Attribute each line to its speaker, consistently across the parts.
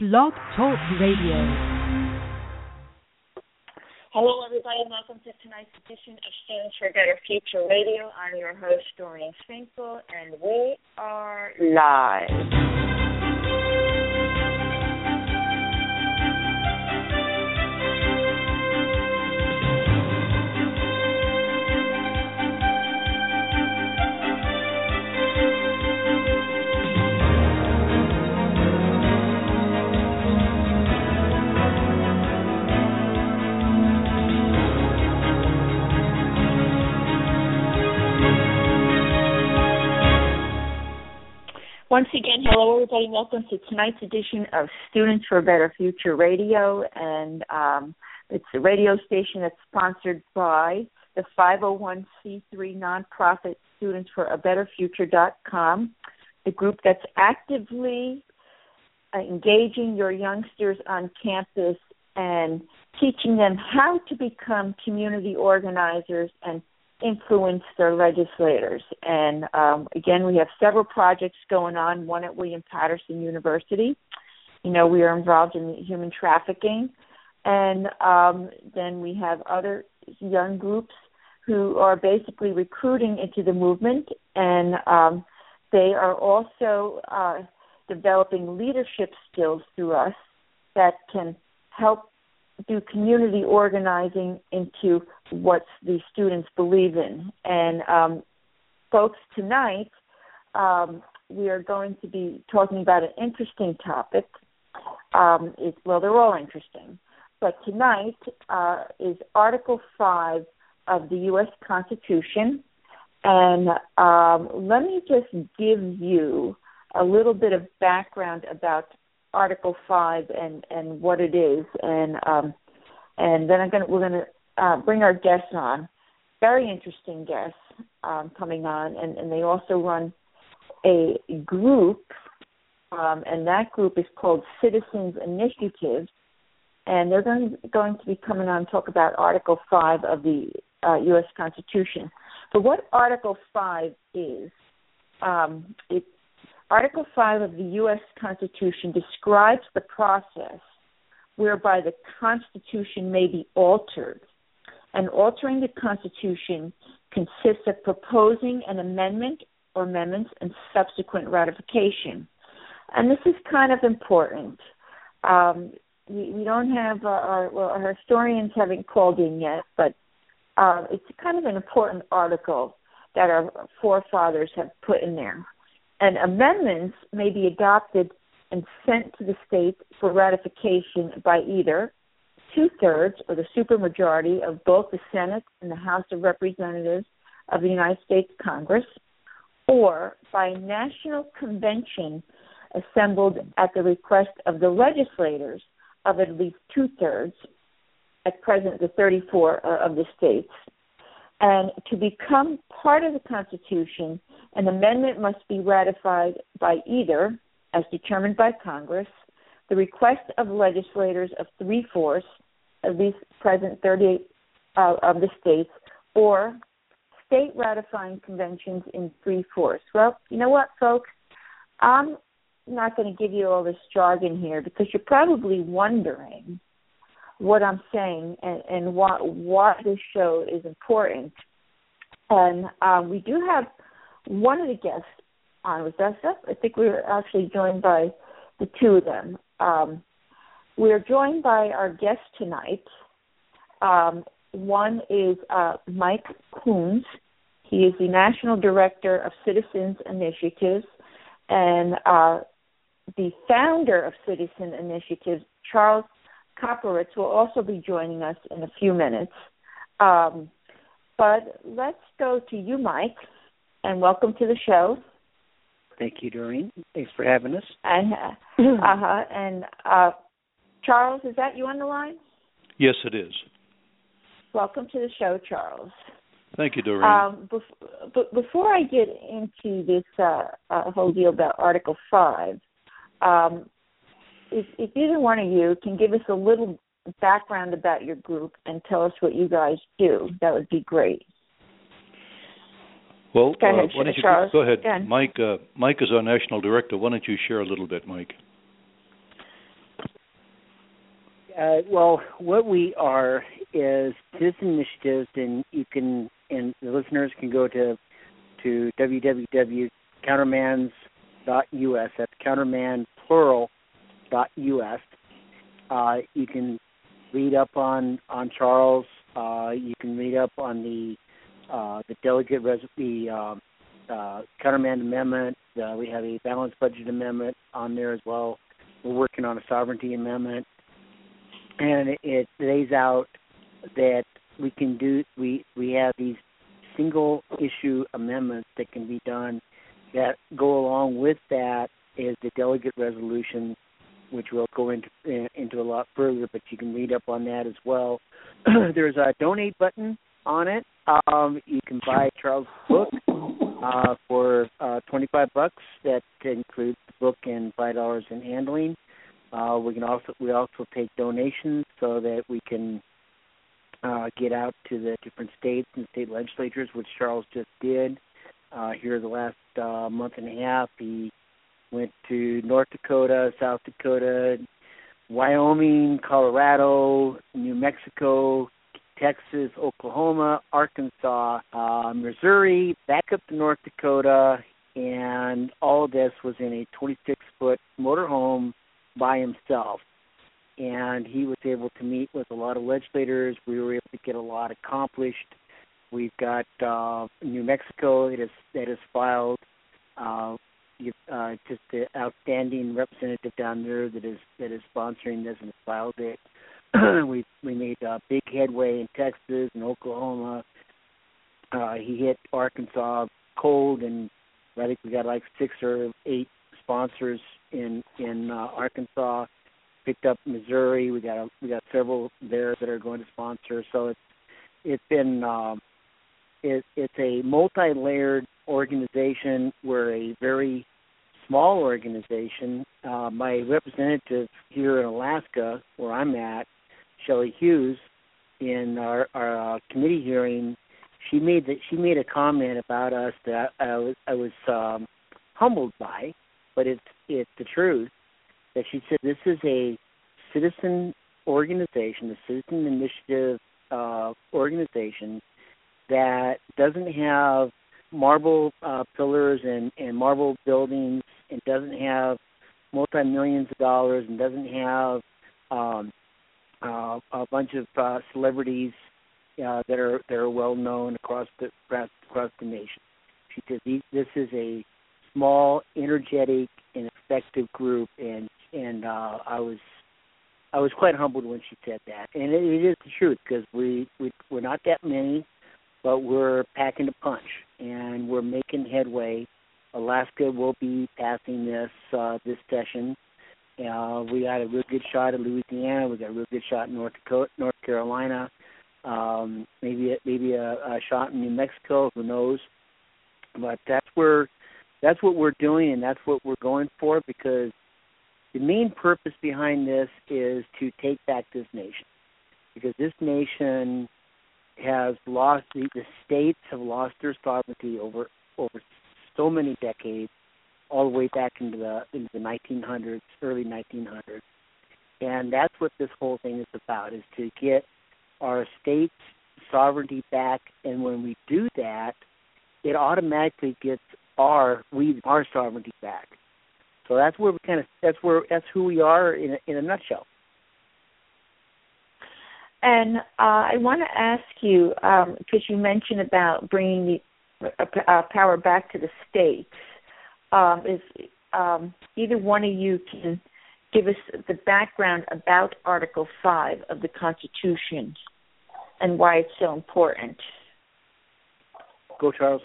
Speaker 1: Blog Talk Radio.
Speaker 2: Hello, everybody, and welcome to tonight's edition of Students for a Better Future Radio. I'm your host, Doreen Finkel, and we are live. Once again, hello everybody. Welcome to tonight's edition of Students for a Better Future Radio, and um, it's a radio station that's sponsored by the 501c3 nonprofit Students for a Better Future.com, the group that's actively uh, engaging your youngsters on campus and teaching them how to become community organizers and influence their legislators. And um, again, we have several projects going on. One at William Paterson University. You know, we are involved in human trafficking, and um, then we have other young groups who are basically recruiting into the movement, and um, they are also uh, developing leadership skills through us that can help do community organizing into what the students believe in. And um, folks, tonight um, we are going to be talking about an interesting topic. Um, it, well, they're all interesting, but tonight uh, is Article Five of the U.S. Constitution, and um, let me just give you a little bit of background about Article Five and and what it is, and um, and then I'm gonna we're gonna uh, bring our guests on, very interesting guests um, coming on, and and they also run a group, um, and that group is called Citizens Initiative, and they're going going to be coming on and talk about Article Five of the uh, U.S. Constitution. So what Article Five is, um, it Article 5 of the U.S. Constitution describes the process whereby the Constitution may be altered. And altering the Constitution consists of proposing an amendment or amendments and subsequent ratification. And this is kind of important. Um, we, we, don't have uh, our, well, our historians haven't called in yet, but uh, it's kind of an important article that our forefathers have put in there and amendments may be adopted and sent to the states for ratification by either two thirds or the supermajority of both the Senate and the House of Representatives of the United States Congress, or by a national convention assembled at the request of the legislators of at least two thirds, at present the 34 uh, of the states. And to become part of the Constitution, an amendment must be ratified by either, as determined by Congress, the request of legislators of three fourths, at least present 38 uh, of the states, or state ratifying conventions in three fourths. Well, you know what, folks? I'm not going to give you all this jargon here because you're probably wondering what I'm saying and, and this show is important. And um, we do have one of the guests on with us. I think we were actually joined by the two of them. Um, we're joined by our guest tonight. Um, one is uh, Mike Coons. He is the National Director of Citizens Initiatives and uh, the founder of Citizen Initiatives, Charles Kacprowicz, will also be joining us in a few minutes. Um, but let's go to you, Mike and welcome to the show.
Speaker 3: Thank you, Doreen. Thanks for having us.
Speaker 2: And uh huh. And uh, Charles, is that you on the line?
Speaker 4: Yes, it is.
Speaker 2: Welcome to the show, Charles.
Speaker 4: Thank you, Doreen.
Speaker 2: Um, bef- but before I get into this uh, uh, whole deal about Article Five, um, if, if either one of you can give us a little background about your group and tell us what you guys do, that would be great.
Speaker 4: Well,
Speaker 2: go ahead,
Speaker 4: uh, why don't you
Speaker 2: Charles.
Speaker 4: go ahead,
Speaker 2: Go ahead.
Speaker 4: Mike? Uh, Mike is our national director. Why don't you share a little bit, Mike?
Speaker 3: Uh, well, what we are is citizen initiatives, and you can, and the listeners can go to to www.countermands.us. That's countermand plural us. Uh, you can read up on on Charles. Uh, you can read up on the uh, the delegate res- the um, uh, countermand amendment. Uh, we have a balanced budget amendment on there as well. We're working on a sovereignty amendment, and it, it lays out that we can do we we have these single issue amendments that can be done that go along with that is the delegate resolution which we'll go into into a lot further but you can read up on that as well. There's a donate button on it. Um, you can buy charles' book uh, for uh, 25 bucks that includes the book and five dollars in handling. Uh, we can also we also take donations so that we can uh, get out to the different states and state legislatures, which Charles just did. Uh, here the last uh, month and a half, he went to North Dakota, South Dakota, Wyoming, Colorado, New Mexico, Texas, Oklahoma, Arkansas, uh, Missouri, back up to North Dakota, and all this was in a 26 foot motorhome by himself and he was able to meet with a lot of legislators. We were able to get a lot accomplished. We've got uh, New Mexico that is that is filed. Uh, uh, just the outstanding representative down there that is that is sponsoring this and filed it. we we made uh, big headway in Texas and Oklahoma. Uh, he hit Arkansas cold, and I think we got like six or eight sponsors in in uh, Arkansas picked up Missouri. We got a, we got several there that are going to sponsor. So it's it's been um, it, it's a multi-layered organization. We're a very small organization. Uh, my representative here in Alaska, where I'm at, Shelley Hughes, in our, our uh, committee hearing, she made that she made a comment about us that I, was I was um, humbled by, but it's it's the truth that she said this is a citizen organization, a citizen initiative uh, organization that doesn't have marble uh, pillars and, and marble buildings and doesn't have multi millions of dollars and doesn't have um, uh, a bunch of uh, celebrities uh, that are that are well known across the across, the nation. She said this is a small, energetic, and effective group, and and uh, I was I was quite humbled when she said that, and it, it is the truth because we we we're not that many, but we're packing a punch and we're making headway. Alaska will be passing this uh, this session. Uh, we got a real good shot at Louisiana. We got a real good shot in North Dakota, North Carolina. Um, maybe maybe a, a shot in New Mexico. Who knows? But that's where that's what we're doing, and that's what we're going for because the main purpose behind this is to take back this nation because this nation has lost the, the states have lost their sovereignty over over so many decades all the way back into the into the 1900s early 1900s and that's what this whole thing is about is to get our states sovereignty back. And when we do that it automatically gets our we our sovereignty back. So that's where we kind of that's where that's who we are in a, in a nutshell.
Speaker 2: And uh, I want to ask you because um, you mentioned about bringing the uh, uh, power back to the states. Um, is um, either one of you can give us the background about Article Five of the Constitution and why it's so important?
Speaker 3: Go, Charles.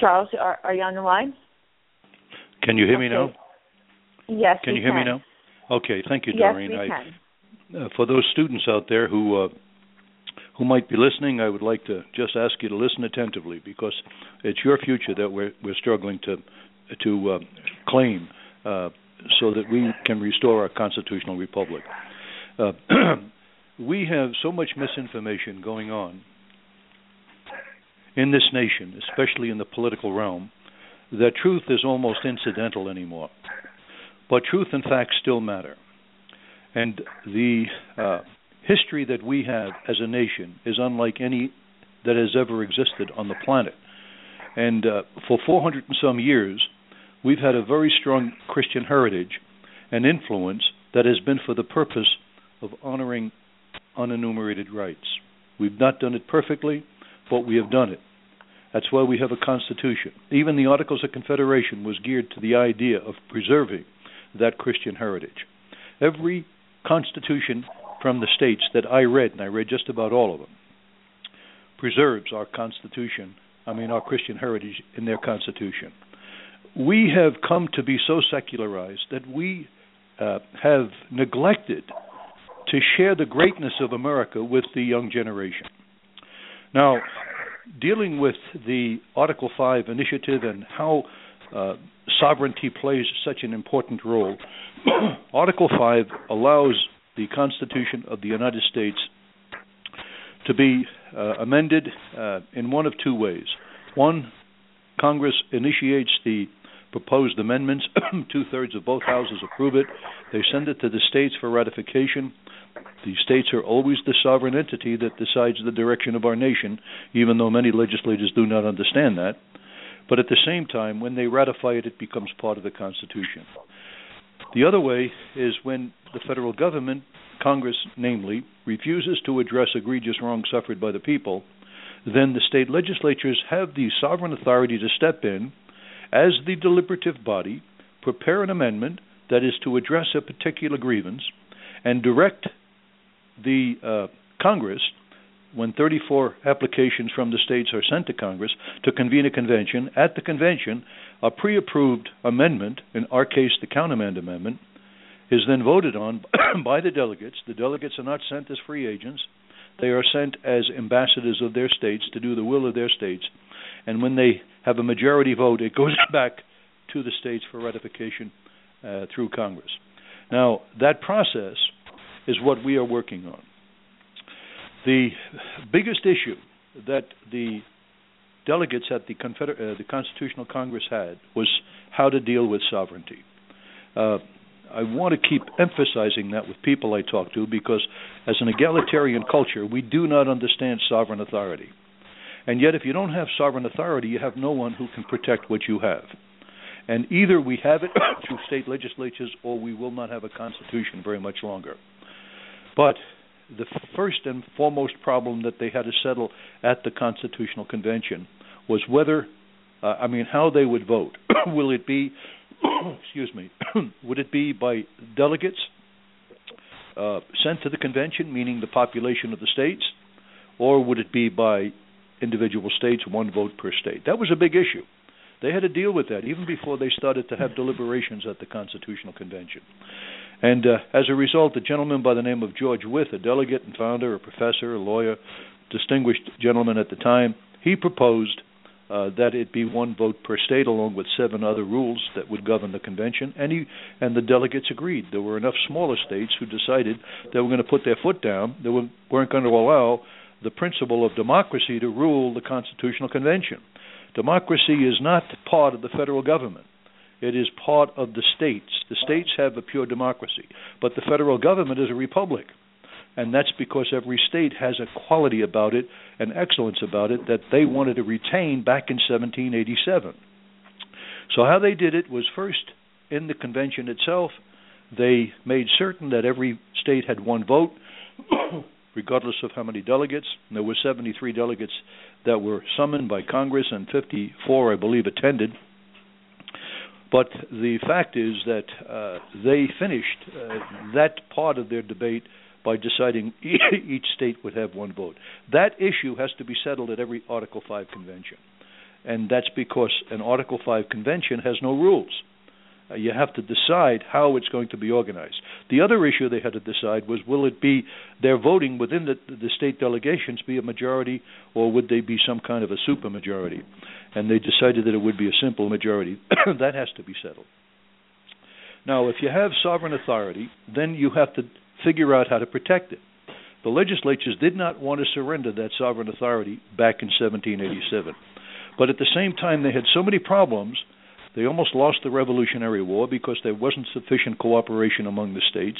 Speaker 2: Charles, are, are you on the line?
Speaker 4: Can you hear me now?
Speaker 2: Yes.
Speaker 4: Can you hear
Speaker 2: can.
Speaker 4: me now? Okay, thank you,
Speaker 2: Doreen.
Speaker 4: Yes,
Speaker 2: we can.
Speaker 4: Uh, for those students out there who uh, who might be listening, I would like to just ask you to listen attentively because it's your future that we're we're struggling to to uh, claim uh, so that we can restore our constitutional republic. Uh, we have so much misinformation going on in this nation, especially in the political realm, that truth is almost incidental anymore. But truth and facts still matter. And the uh, history that we have as a nation is unlike any that has ever existed on the planet. And uh, for 400 and some years, we've had a very strong Christian heritage and influence that has been for the purpose of honoring unenumerated rights. We've not done it perfectly, but we have done it. That's why we have a constitution. Even the Articles of Confederation was geared to the idea of preserving that Christian heritage. Every constitution from the states that I read, and I read just about all of them, preserves our constitution, I mean our Christian heritage in their constitution. We have come to be so secularized that we uh, have neglected to share the greatness of America with the young generation. Now, dealing with the Article 5 initiative and how uh, sovereignty plays such an important role, Article 5 allows the Constitution of the United States to be uh, amended uh, in one of two ways. One, Congress initiates the proposed amendments, two thirds of both houses approve it, they send it to the states for ratification. The states are always the sovereign entity that decides the direction of our nation, even though many legislators do not understand that. But at the same time, when they ratify it, it becomes part of the Constitution. The other way is when the federal government, Congress namely, refuses to address egregious wrongs suffered by the people, then the state legislatures have the sovereign authority to step in as the deliberative body, prepare an amendment that is to address a particular grievance, and direct the uh, Congress, when 34 applications from the states are sent to Congress, to convene a convention. At the convention, a pre approved amendment, in our case the countermand amendment, is then voted on by the delegates. The delegates are not sent as free agents, they are sent as ambassadors of their states to do the will of their states. And when they have a majority vote, it goes back to the states for ratification uh, through Congress. Now, that process is what we are working on. The biggest issue that the delegates at the, Confeder- uh, the Constitutional Congress had was how to deal with sovereignty. Uh, I want to keep emphasizing that with people I talk to because, as an egalitarian culture, we do not understand sovereign authority. And yet, if you don't have sovereign authority, you have no one who can protect what you have. And either we have it through state legislatures or we will not have a constitution very much longer. But the first and foremost problem that they had to settle at the Constitutional Convention was whether, uh, I mean, how they would vote. Will it be, excuse me, would it be by delegates uh, sent to the convention, meaning the population of the states, or would it be by individual states, one vote per state? That was a big issue. They had to deal with that even before they started to have deliberations at the Constitutional Convention. And uh, as a result, a gentleman by the name of George Wythe, a delegate and founder, a professor, a lawyer, distinguished gentleman at the time, he proposed uh, that it be one vote per state, along with seven other rules that would govern the convention. And he and the delegates agreed. There were enough smaller states who decided they were going to put their foot down. They were, weren't going to allow the principle of democracy to rule the Constitutional Convention. Democracy is not part of the federal government. It is part of the states. The states have a pure democracy, but the federal government is a republic. And that's because every state has a quality about it, an excellence about it, that they wanted to retain back in 1787. So, how they did it was first in the convention itself, they made certain that every state had one vote, regardless of how many delegates. And there were 73 delegates that were summoned by Congress, and 54, I believe, attended. But the fact is that uh, they finished uh, that part of their debate by deciding each state would have one vote. That issue has to be settled at every Article 5 convention. And that's because an Article 5 convention has no rules. Uh, you have to decide how it's going to be organized. The other issue they had to decide was will it be their voting within the, the state delegations be a majority or would they be some kind of a supermajority? And they decided that it would be a simple majority. that has to be settled. Now, if you have sovereign authority, then you have to figure out how to protect it. The legislatures did not want to surrender that sovereign authority back in 1787. But at the same time, they had so many problems They almost lost the Revolutionary War because there wasn't sufficient cooperation among the states.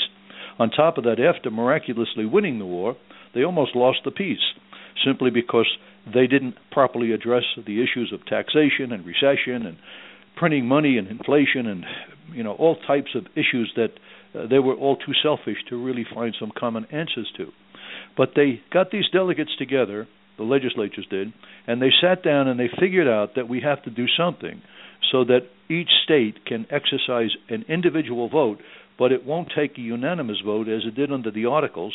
Speaker 4: On top of that, after miraculously winning the war, they almost lost the peace simply because they didn't properly address the issues of taxation and recession and printing money and inflation and you know all types of issues that uh, they were all too selfish to really find some common answers to. But they got these delegates together, the legislatures did, and they sat down and they figured out that we have to do something so that each state can exercise an individual vote, but it won't take a unanimous vote as it did under the Articles,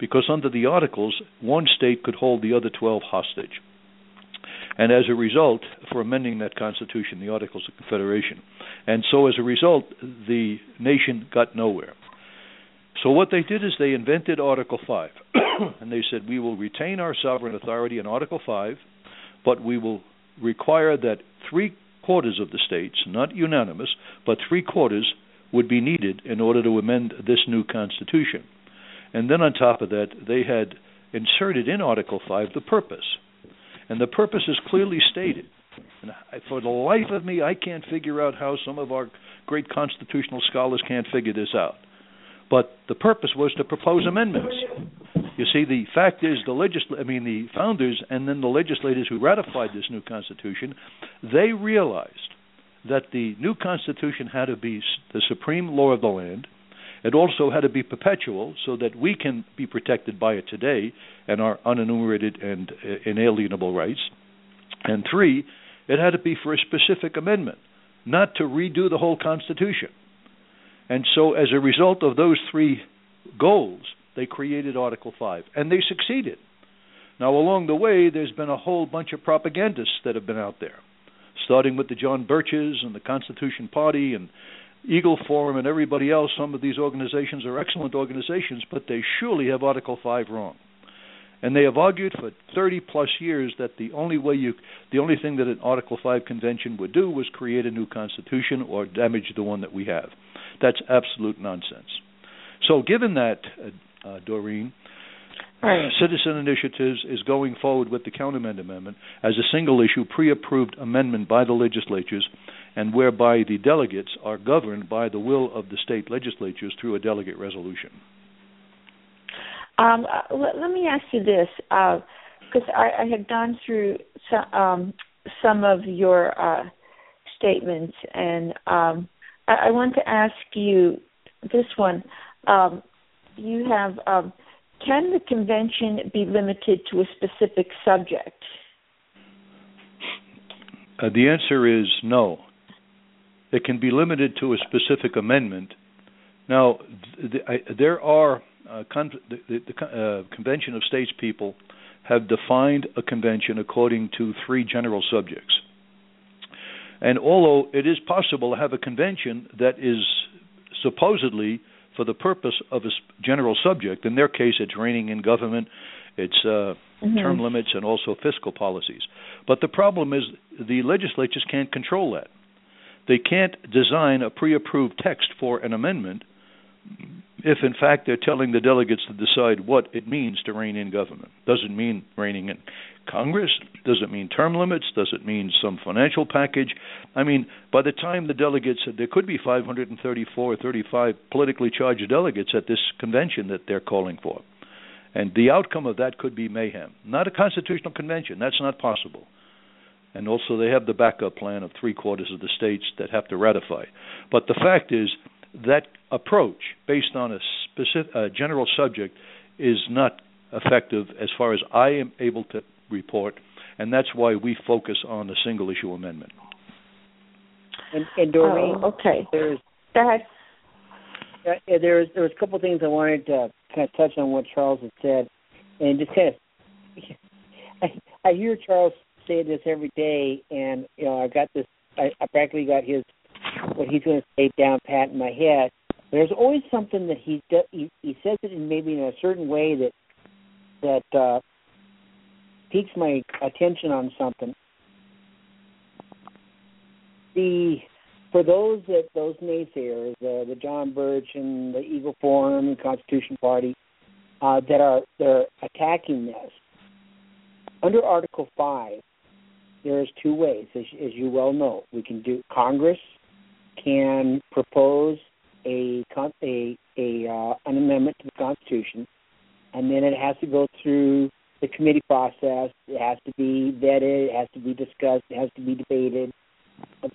Speaker 4: because under the Articles, one state could hold the other 12 hostage. And as a result, for amending that Constitution, the Articles of Confederation. And so as a result, the nation got nowhere. So what they did is they invented Article 5. and they said, we will retain our sovereign authority in Article 5, but we will require that three quarters of the states, not unanimous, but three quarters would be needed in order to amend this new Constitution. And then on top of that, they had inserted in Article 5 the purpose. And the purpose is clearly stated. And for the life of me, I can't figure out how some of our great constitutional scholars can't figure this out. But the purpose was to propose amendments. You see, the fact is, the legisl- I mean, the founders and then the legislators who ratified this new constitution, they realized that the new constitution had to be the supreme law of the land. It also had to be perpetual, so that we can be protected by it today and our unenumerated and uh, inalienable rights. And three, it had to be for a specific amendment, not to redo the whole Constitution. And so, as a result of those three goals, they created Article 5, and they succeeded. Now, along the way, there's been a whole bunch of propagandists that have been out there, starting with the John Birches and the Constitution Party and Eagle Forum and everybody else. Some of these organizations are excellent organizations, but they surely have Article 5 wrong. And they have argued for 30 plus years that the only way you, the only thing that an Article 5 convention would do was create a new constitution or damage the one that we have. That's absolute nonsense. So, given that, uh, uh, uh, Doreen,
Speaker 2: right.
Speaker 4: Citizen Initiatives is going forward with the Countermand Amendment as a single issue, pre approved amendment by the legislatures, and whereby the delegates are governed by the will of the state legislatures through a delegate resolution.
Speaker 2: Um, uh, let, let, me ask you this, because uh, I, I, have gone through some, um, some of your uh, statements, and um, I, I, want to ask you this one. You have um, can the convention be limited to a specific subject?
Speaker 4: Uh, the answer is no. It can be limited to a specific amendment. Now, I, there are uh, con- the, the, the uh, Convention of States people have defined a convention according to three general subjects. And although it is possible to have a convention that is supposedly for the purpose of a general subject, in their case, it's reining in government, it's uh, mm-hmm. term limits, and also fiscal policies. But the problem is the legislatures can't control that. They can't design a pre approved text for an amendment if in fact they're telling the delegates to decide what it means to rein in government. Doesn't mean reining in Congress? Does it mean term limits? Does it mean some financial package? I mean, by the time the delegates, there could be 534 or 35 politically charged delegates at this convention that they're calling for. And the outcome of that could be mayhem. Not a constitutional convention, that's not possible. And also, they have the backup plan of three quarters of the states that have to ratify. But the fact is, that approach based on a specific a general subject is not effective as far as I am able to report, and that's why we focus on the single issue amendment.
Speaker 3: And, and Doreen,
Speaker 2: oh, okay,
Speaker 3: there's
Speaker 2: go ahead.
Speaker 3: Uh, there's there was a couple of things I wanted to kind of touch on what Charles had said, and just kind of I, I hear Charles say this every day, and you know I got this I, I practically got his what he's going to say down pat in my head. There's always something that he does, he, he says it in maybe in a certain way that that uh, piques my attention on something. The for those that those naysayers, uh, the John Birch and the Eagle Forum and Constitution Party, uh, that are they're attacking this under Article Five, there's two ways, as, as you well know. We can do Congress can propose a a a uh, an amendment to the Constitution, and then it has to go through the committee process. It has to be vetted. It has to be discussed. It has to be debated.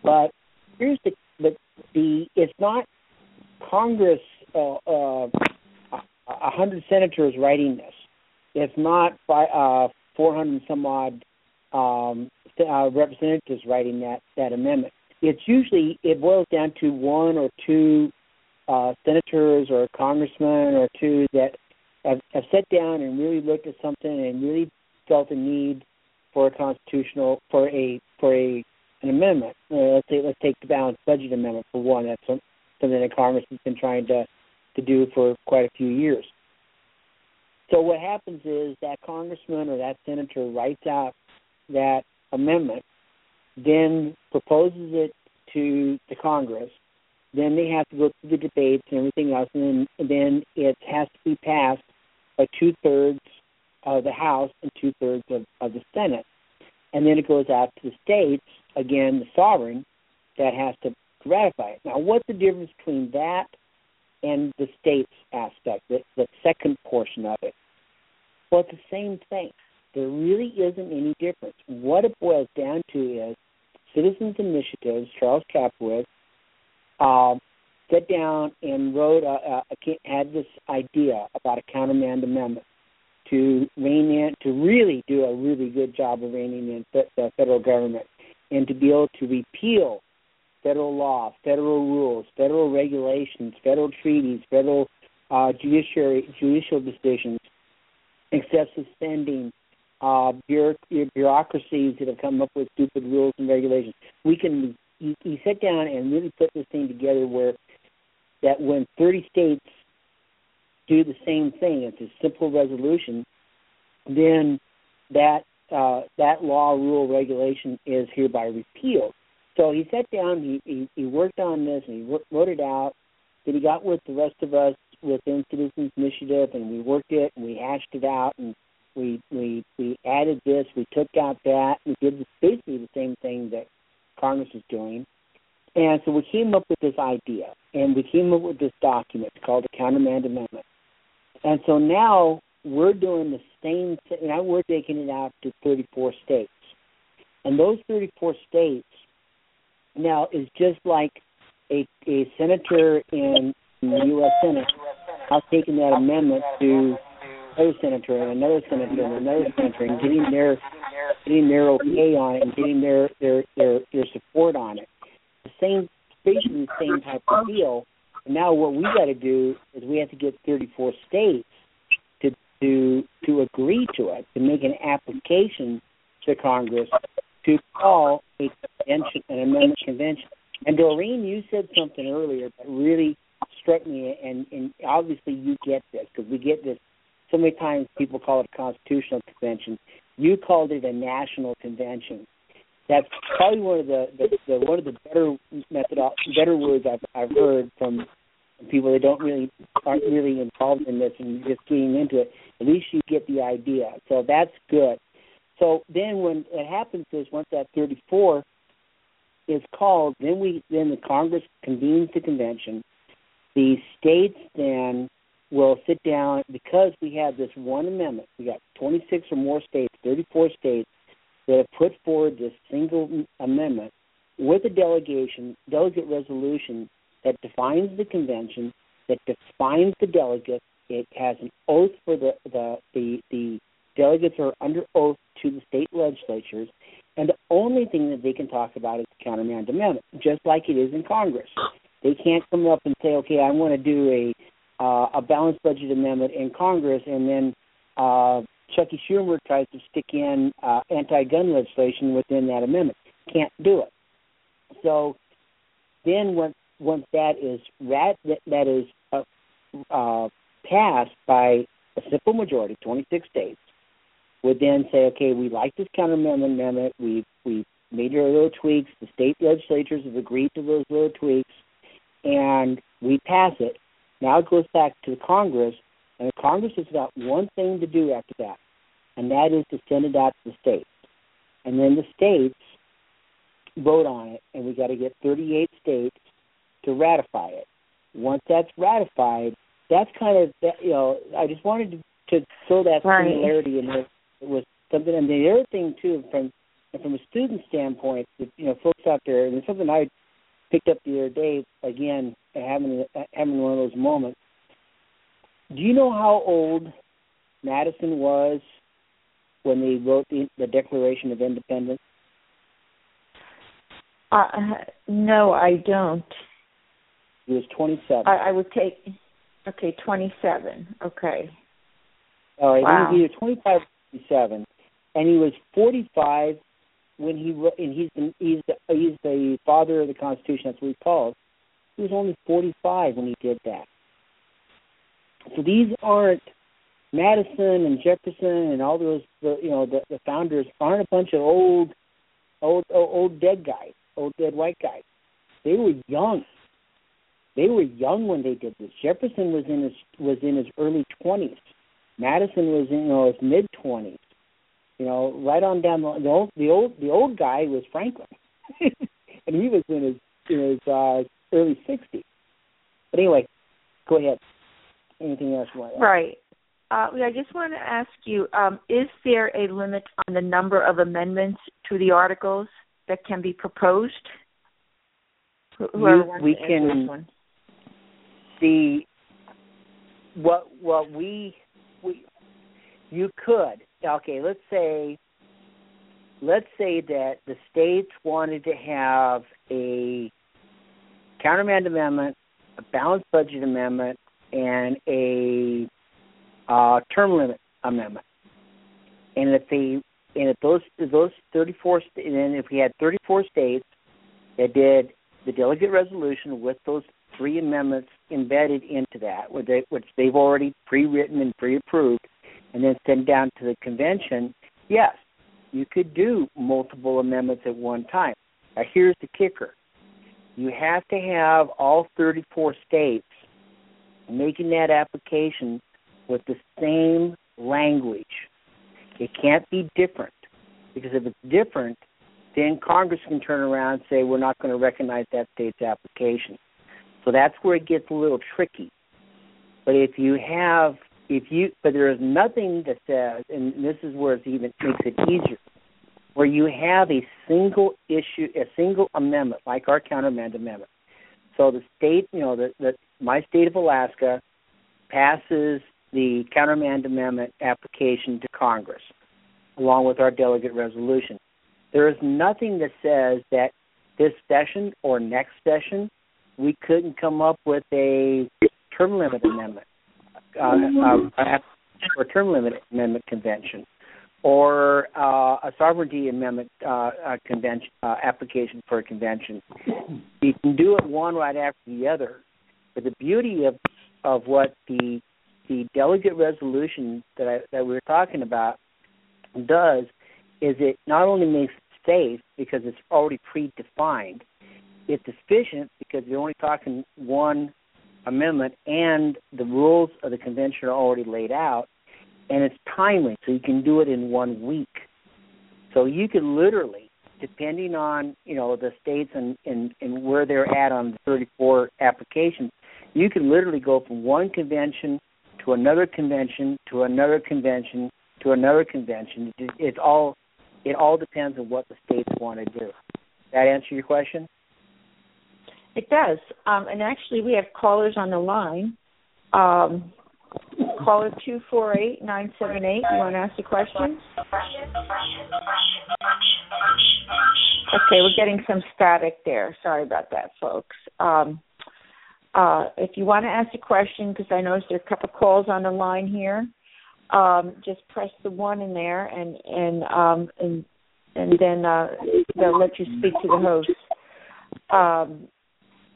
Speaker 3: But here's the the, the it's not Congress. Uh, uh, a hundred senators writing this. It's not by uh, 400 some odd um, uh, representatives writing that that amendment. It's usually it boils down to one or two uh, senators or congressmen or two that have, have sat down and really looked at something and really felt a need for a constitutional for a for a an amendment. Uh, let's say let's take the balanced budget amendment for one. That's some, something that Congress has been trying to to do for quite a few years. So what happens is that congressman or that senator writes out that amendment, then proposes it to the Congress. Then they have to go through the debates and everything else, and then, and then it has to be passed by two thirds of the House and two thirds of, of the Senate. And then it goes out to the states, again, the sovereign, that has to ratify it. Now, what's the difference between that and the states aspect, the, the second portion of it? Well, it's the same thing. There really isn't any difference. What it boils down to is Citizens Initiatives, Charles Kacprowicz, um, sat down and wrote, a, a, had this idea about a countermand amendment to rein in, to really do a really good job of reining in the federal government and to be able to repeal federal law, federal rules, federal regulations, federal treaties, federal uh, judiciary judicial decisions, excessive spending, uh, bureaucracies that have come up with stupid rules and regulations. We can you, you sit down and really put this thing together where that when 30 states do the same thing, it's a simple resolution, then that uh, that law, rule, regulation is hereby repealed. So he sat down, he, he, he worked on this, and he wrote it out. Then he got with the rest of us within Citizens Initiative, and we worked it, and we hashed it out, and we we we added this, we took out that, we did basically the same thing that Congress is doing, and so we came up with this idea, and we came up with this document called the Countermand Amendment, and so now we're doing the same thing. Now we're taking it out to 34 states, and those 34 states now is just like a a senator in the U.S. Senate now taking that amendment to another senator and another senator and another senator and getting their getting their okay on it and getting their their their their support on it. The same basically the same type of deal. And now what we got to do is we have to get 34 states to to to agree to it to make an application to Congress to call a convention an amendment convention. And Doreen, you said something earlier that really struck me, and and obviously you get this because we get this so many times people call it a constitutional convention. You called it a national convention. That's probably one of the, the, the one of the better method better words I've I've heard from people that don't really aren't really involved in this and just getting into it. At least you get the idea. So that's good. So then when it happens is once that 34 is called, then we then the Congress convenes the convention. The states then will sit down because we have this one amendment. We got 26 or more states, 34 states that have put forward this single amendment with a delegation, delegate resolution that defines the convention, that defines the delegates. It has an oath for the the the, the delegates are under oath to the state legislatures, and the only thing that they can talk about is the countermand amendment, just like it is in Congress. They can't come up and say, okay, I want to do a uh, a balanced budget amendment in Congress, and then uh, Chuckie Schumer tries to stick in uh, anti-gun legislation within that amendment. Can't do it. So then, once once that is rat, that, is uh, uh, passed by a simple majority, 26 states, would then say, okay, we like this counter amendment. We we made our little tweaks. The state legislatures have agreed to those little tweaks, and we pass it. Now it goes back to Congress, and Congress has got one thing to do after that, and that is to send it out to the states. and then the states vote on it, and we got to get 38 states to ratify it. Once that's ratified, that's kind of that. You know, I just wanted to, to throw that
Speaker 2: right.
Speaker 3: similarity in there. It was something, and the other thing too, from from a student standpoint, you know, folks out there, and it's something I picked up the other day again, having having one of those moments. Do you know how old Madison was when they wrote the, the Declaration of Independence?
Speaker 2: Uh, no, I don't.
Speaker 3: He was 27.
Speaker 2: I, I would take. Okay, 27. Okay.
Speaker 3: All right.
Speaker 2: Wow.
Speaker 3: He was either 25 or 27, and he was 45 when he wrote. And he's the, he's the, he's the father of the Constitution. That's what he calls. He was only 45 when he did that. So these aren't Madison and Jefferson and all those the, you know the, the founders aren't a bunch of old old old dead guys, old dead white guys. They were young. They were young when they did this. Jefferson was in his was in his early twenties. Madison was in you know, his mid twenties. You know, right on down the, the old the old the old guy was Franklin, and he was in his in his uh, early sixties. But anyway, go ahead. Anything else you want? To
Speaker 2: right. Uh, I just want to ask you: um, Is there a limit on the number of amendments to the articles that can be proposed? Whoever
Speaker 3: we
Speaker 2: to
Speaker 3: can- the what what we we you could okay let's say let's say that the states wanted to have a countermand amendment a balanced budget amendment and a uh, term limit amendment and if they and if those those 34 and then if we had 34 states that did the delegate resolution with those three amendments embedded into that, which, they, which they've already pre-written and pre-approved, and then sent down to the convention. Yes, you could do multiple amendments at one time. Now, here's the kicker: you have to have all 34 states making that application with the same language. It can't be different because if it's different, then Congress can turn around and say we're not going to recognize that state's application. So that's where it gets a little tricky. But if you have, if you, but there is nothing that says, and this is where it even makes it easier, where you have a single issue, a single amendment, like our countermand amendment. So the state, you know, that my state of Alaska passes the countermand amendment application to Congress, along with our delegate resolution. There is nothing that says that this session or next session we couldn't come up with a term limit amendment uh, uh, or term limit amendment convention or uh, a sovereignty amendment uh, uh, convention uh, application for a convention. You can do it one right after the other. But the beauty of of what the the delegate resolution that I, that we were talking about does is it not only makes it safe because it's already predefined, it's efficient because you're only talking one amendment and the rules of the convention are already laid out, and it's timely, so you can do it in one week. So you could literally, depending on you know the states and and, and where they're at on the 34 applications, you can literally go from one convention to another convention to another convention to another convention. It, all it all depends on what the states want to do. That answer your question?
Speaker 2: It does. Um, and actually, we have callers on the line. Um, caller two four eight nine seven eight. You want to ask a question? Okay, we're getting some static there. Sorry about that, folks. Um, uh, if you want to ask a question, because I noticed there are a couple calls on the line here, um, just press the one in there, and and um, and and then uh, they'll let you speak to the host. Um,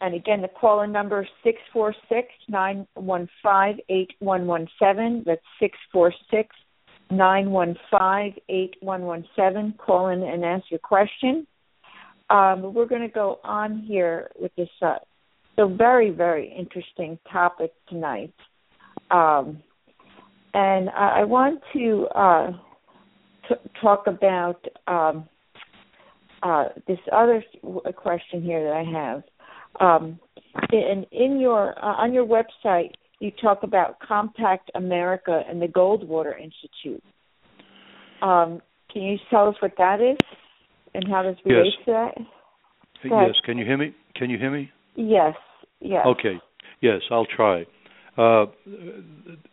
Speaker 2: and again, the caller number six four six nine one five eight one one seven. That's six four six nine one five eight one one seven. Call in and ask your question. Um, we're going to go on here with this uh, so very very interesting topic tonight, um, and I, I want to uh, t- talk about um, uh, this other question here that I have. Um, in in your uh, on your website, you talk about Compact America and the Goldwater Institute. Um, can you tell us what that is and how this relates
Speaker 4: yes.
Speaker 2: to that?
Speaker 4: Yes. Can you hear me? Can you hear me?
Speaker 2: Yes. Yes.
Speaker 4: Okay. Yes, I'll try. Uh,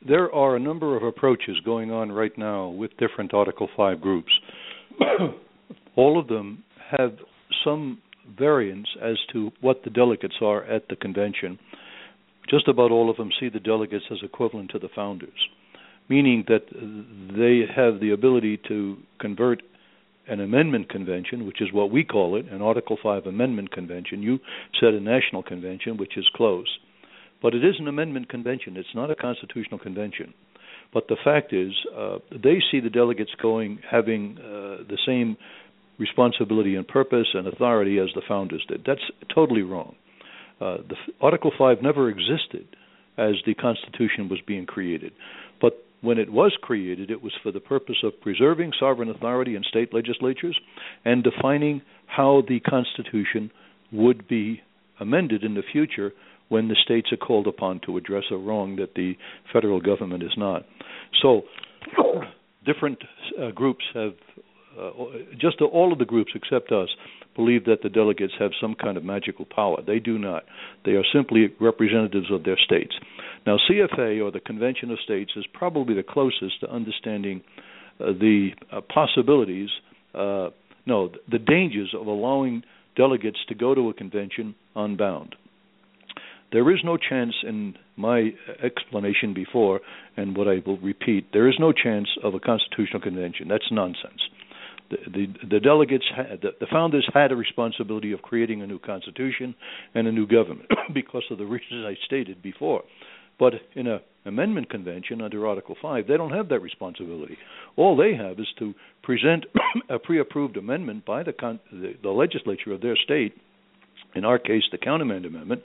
Speaker 4: there are a number of approaches going on right now with different Article 5 groups. All of them have some variance as to what the delegates are at the convention. Just about all of them see the delegates as equivalent to the founders, meaning that they have the ability to convert an amendment convention, which is what we call it, an Article 5 amendment convention. You said a national convention, which is close. But it is an amendment convention, it's not a constitutional convention. But the fact is, uh, they see the delegates going, having uh, the same responsibility and purpose and authority as the founders did. That's totally wrong. Uh, the Article 5 never existed as the Constitution was being created. But when it was created, it was for the purpose of preserving sovereign authority in state legislatures and defining how the Constitution would be amended in the future when the states are called upon to address a wrong that the federal government is not. So, different uh, groups have uh, just all of the groups except us believe that the delegates have some kind of magical power. They do not. They are simply representatives of their states. Now, CFA or the Convention of States is probably the closest to understanding uh, the uh, possibilities, uh, no, the dangers of allowing delegates to go to a convention unbound. There is no chance, in my explanation before, and what I will repeat, there is no chance of a constitutional convention. That's nonsense the, the, delegates, had, the, the founders had a responsibility of creating a new constitution and a new government because of the reasons I stated before. But in a amendment convention under Article 5, they don't have that responsibility. All they have is to present a pre-approved amendment by the, con- the, the legislature of their state, in our case the countermand amendment,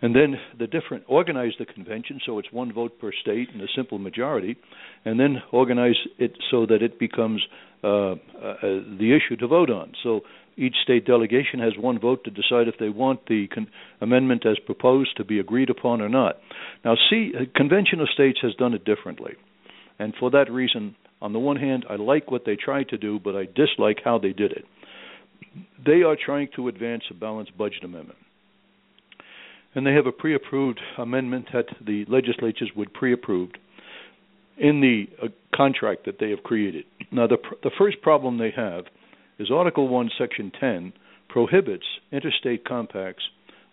Speaker 4: and then the different organize the convention so it's one vote per state and a simple majority, and then organize it so that it becomes uh, uh, the issue to vote on. So each state delegation has one vote to decide if they want the con- amendment as proposed to be agreed upon or not. Now, see, Convention of States has done it differently, and for that reason, on the one hand, I like what they tried to do, but I dislike how they did it. They are trying to advance a balanced budget amendment and they have a pre-approved amendment that the legislatures would pre-approved in the uh, contract that they have created. Now, the pr- the first problem they have is Article One, Section 10 prohibits interstate compacts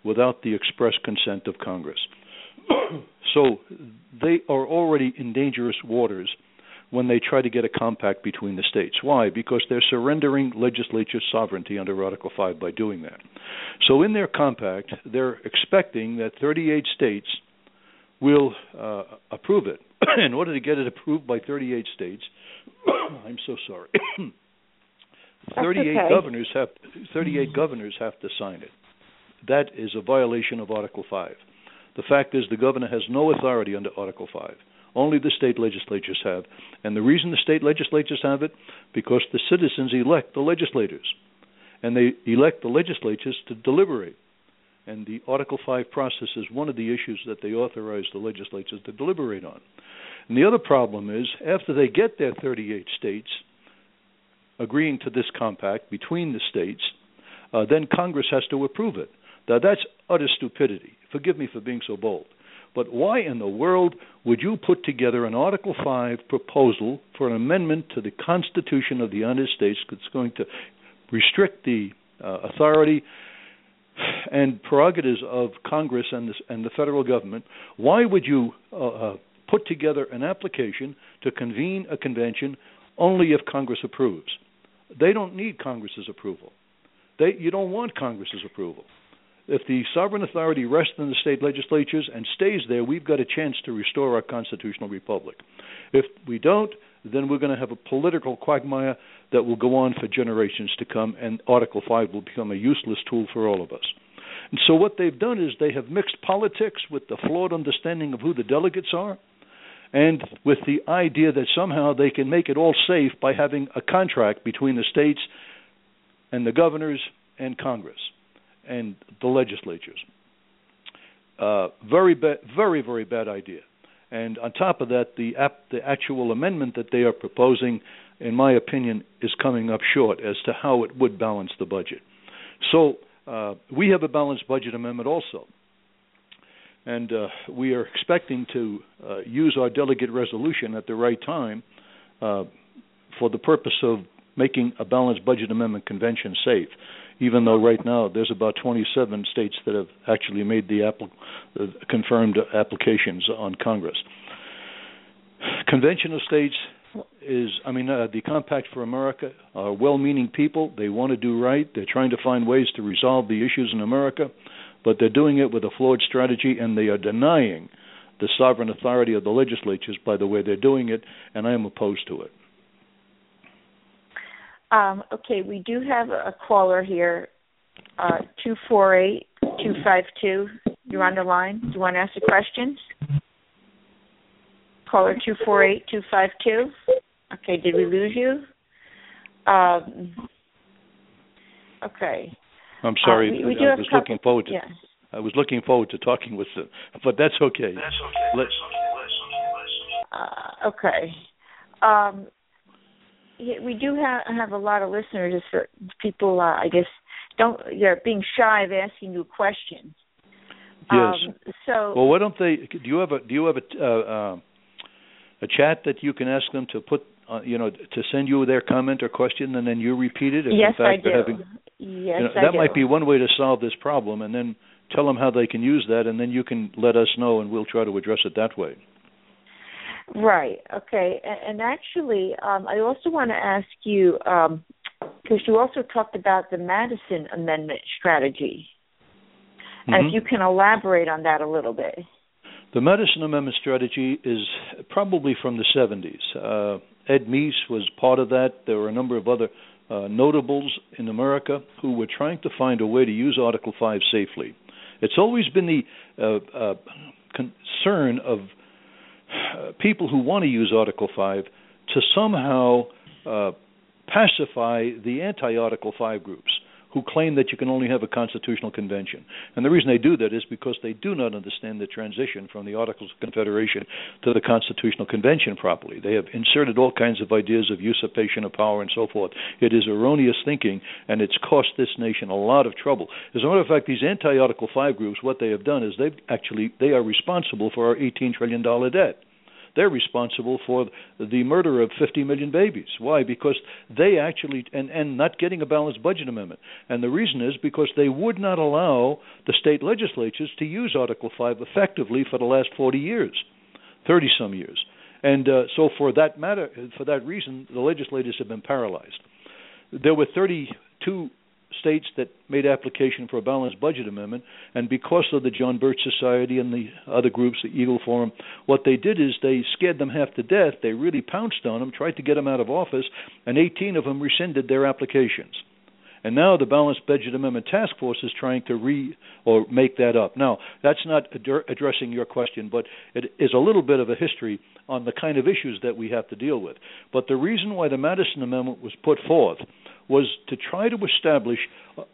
Speaker 4: without the express consent of Congress. so they are already in dangerous waters when they try to get a compact between the states. Why? Because they're surrendering legislature sovereignty under Article 5 by doing that. So in their compact, they're expecting that 38 states will uh, approve it. in order to get it approved by 38 states, I'm so sorry. 38
Speaker 2: okay.
Speaker 4: governors have 38 governors have to sign it. That is a violation of Article 5. The fact is the governor has no authority under Article 5. Only the state legislatures have. And the reason the state legislatures have it, because the citizens elect the legislators. And they elect the legislatures to deliberate. And the Article 5 process is one of the issues that they authorize the legislatures to deliberate on. And the other problem is, after they get their 38 states agreeing to this compact between the states, uh, then Congress has to approve it. Now, that's utter stupidity. Forgive me for being so bold. But why in the world would you put together an Article 5 proposal for an amendment to the Constitution of the United States that's going to restrict the uh, authority and prerogatives of Congress and, this, and, the federal government? Why would you uh, uh, put together an application to convene a convention only if Congress approves? They don't need Congress's approval. They, you don't want Congress's approval if the sovereign authority rests in the state legislatures and stays there, we've got a chance to restore our constitutional republic. If we don't, then we're going to have a political quagmire that will go on for generations to come, and Article 5 will become a useless tool for all of us. And so, what they've done is they have mixed politics with the flawed understanding of who the delegates are, and with the idea that somehow they can make it all safe by having a contract between the states and the governors and Congress and the legislatures. Uh, very bad, very very bad idea. And on top of that, the ap- the actual amendment that they are proposing, in my opinion, is coming up short as to how it would balance the budget. So uh, we have a balanced budget amendment also, and uh, we are expecting to uh, use our delegate resolution at the right time uh, for the purpose of making a balanced budget amendment convention safe. Even though right now there's about 27 states that have actually made the uh, confirmed applications on Congress. Convention of states is, I mean, uh, the Compact for America are well-meaning people. They want to do right. They're trying to find ways to resolve the issues in America, but they're doing it with a flawed strategy, and they are denying the sovereign authority of the legislatures by the way they're doing it, and I am opposed to it.
Speaker 2: Um, okay, we do have a caller here, uh, two four eight two five two. You're on the line. Do you want to ask a question? Caller two four eight two five two. Okay, did we lose you? Um, okay.
Speaker 4: I'm sorry.
Speaker 2: Uh, we, we
Speaker 4: I was
Speaker 2: couple,
Speaker 4: looking forward to.
Speaker 2: Yeah.
Speaker 4: I was looking forward to talking with them, but that's okay.
Speaker 5: That's okay.
Speaker 4: Let,
Speaker 2: uh, okay. Um, yeah, we do have have a lot of listeners. People, uh, I guess, don't they're being shy of asking you questions.
Speaker 4: Yes.
Speaker 2: Um, so.
Speaker 4: Well, why don't they? Do you have a Do you have a uh, uh, a chat that you can ask them to put? Uh, you know, to send you their comment or question, and then you repeat it. If
Speaker 2: yes,
Speaker 4: in fact
Speaker 2: I do.
Speaker 4: Having,
Speaker 2: yes,
Speaker 4: you know,
Speaker 2: I
Speaker 4: that
Speaker 2: do.
Speaker 4: might be one way to solve this problem, and then tell them how they can use that, and then you can let us know, and we'll try to address it that way.
Speaker 2: Right. Okay. And, and actually, um, I also want to ask you because um, you also talked about the Madison Amendment strategy,
Speaker 4: mm-hmm.
Speaker 2: and if you can elaborate on that a little bit.
Speaker 4: The Madison Amendment strategy is probably from the 70s. Uh, Ed Meese was part of that. There were a number of other uh, notables in America who were trying to find a way to use Article 5 safely. It's always been the uh, uh concern of uh, people who want to use Article 5 to somehow uh, pacify the anti Article 5 groups who claim that you can only have a constitutional convention. And the reason they do that is because they do not understand the transition from the Articles of Confederation to the Constitutional Convention properly. They have inserted all kinds of ideas of usurpation of power and so forth. It is erroneous thinking, and it's cost this nation a lot of trouble. As a matter of fact, these anti-Article 5 groups, what they have done is they've actually they are responsible for our 18 trillion dollar debt they're responsible for the murder of 50 million babies. Why? Because they actually and and not getting a balanced budget amendment. And the reason is because they would not allow the state legislatures to use Article 5 effectively for the last 40 years, 30 some years. And uh, so for that matter for that reason the legislators have been paralyzed. There were 32 states that made application for a balanced budget amendment, and because of the John Birch Society and the other groups, the Eagle Forum, what they did is they scared them half to death. They really pounced on them, tried to get them out of office, and 18 of them rescinded their applications. And now the Balanced Budget Amendment Task Force is trying to re or make that up. Now, that's not ad- addressing your question, but it is a little bit of a history on the kind of issues that we have to deal with. But the reason why the Madison Amendment was put forth was to try to establish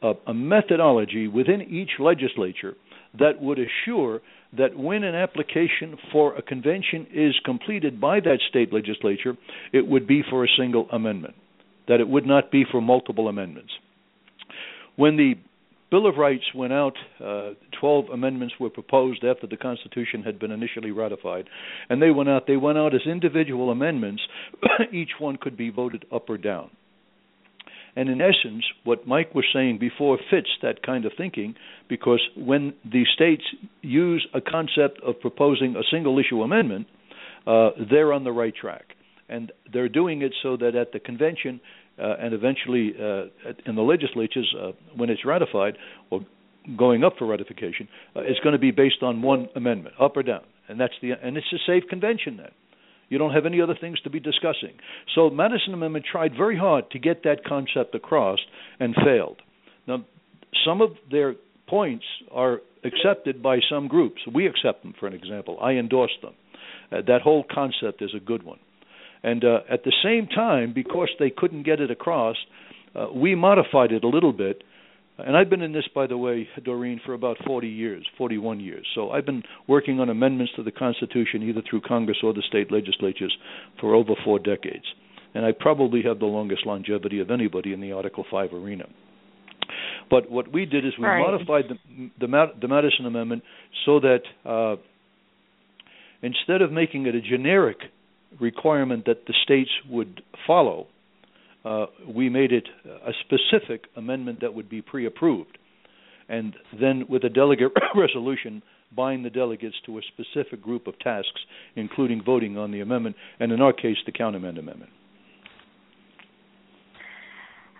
Speaker 4: a, a methodology within each legislature that would assure that when an application for a convention is completed by that state legislature, it would be for a single amendment, that it would not be for multiple amendments. When the Bill of Rights went out, uh, 12 amendments were proposed after the Constitution had been initially ratified, and they went out. They went out as individual amendments. Each one could be voted up or down. And in essence, what Mike was saying before fits that kind of thinking because when the states use a concept of proposing a single issue amendment, uh, they're on the right track. And they're doing it so that at the convention uh, and eventually uh, in the legislatures, uh, when it's ratified or going up for ratification, uh, it's going to be based on one amendment, up or down. And that's the and it's a safe convention then. You don't have any other things to be discussing. So Madison Amendment tried very hard to get that concept across and failed. Now, some of their points are accepted by some groups. We accept them, for an example. I endorse them. Uh, that whole concept is a good one. And uh, at the same time, because they couldn't get it across, uh, we modified it a little bit. And I've been in this, by the way, Doreen, for about 40 years, 41 years. So I've been working on amendments to the Constitution either through Congress or the state legislatures for over four decades. And I probably have the longest longevity of anybody in the Article 5 arena. But what we did is we
Speaker 2: right.
Speaker 4: modified the, the, the Madison Amendment so that uh, instead of making it a generic requirement that the states would follow, uh, we made it a specific amendment that would be pre-approved, and then with a delegate resolution bind the delegates to a specific group of tasks, including voting on the amendment, and in our case, the countermand amendment.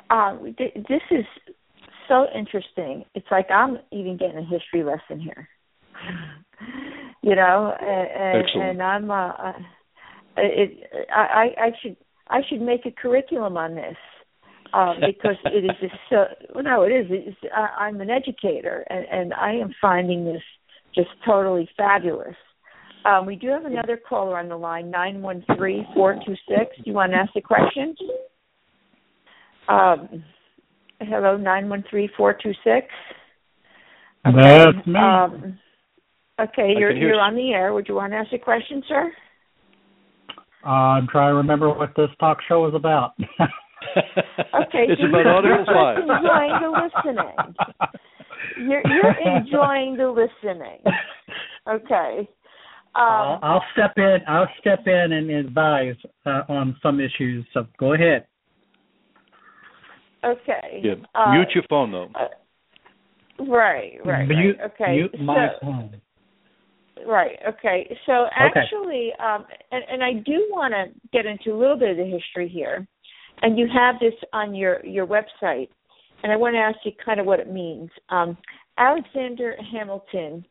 Speaker 2: Uh, this is so interesting. It's like I'm even getting a history lesson here. you know, and, and I'm uh, uh, it. I I should I should make a curriculum on this. Um, because it is just so well, no, it is. It's, I, I'm an educator, and, and I am finding this just totally fabulous. Um, we do have another caller on the line, nine one three four two six. Do you want to ask a question? Um, Hello, nine one three four two six.
Speaker 5: That's me.
Speaker 2: Um, okay, you're you're on the air. Would you want to ask a question, sir?
Speaker 5: Uh, I'm trying to remember what this talk show is about.
Speaker 2: okay,
Speaker 4: it's
Speaker 2: so
Speaker 4: about
Speaker 2: you're
Speaker 4: Article Five.
Speaker 2: enjoying the listening. You're you're enjoying the listening. Okay. Um,
Speaker 5: I'll step in. I'll step in and advise uh, on some issues. So go ahead.
Speaker 2: Okay.
Speaker 4: Yeah.
Speaker 2: Uh,
Speaker 4: mute your phone though.
Speaker 2: Uh, right, right,
Speaker 5: mute,
Speaker 2: right. Okay.
Speaker 5: Mute my
Speaker 2: so,
Speaker 5: phone.
Speaker 2: Right. Okay. So actually, okay. um, and, and I do want to get into a little bit of the history here, and you have this on your your website, and I want to ask you kind of what it means. Um, Alexander Hamilton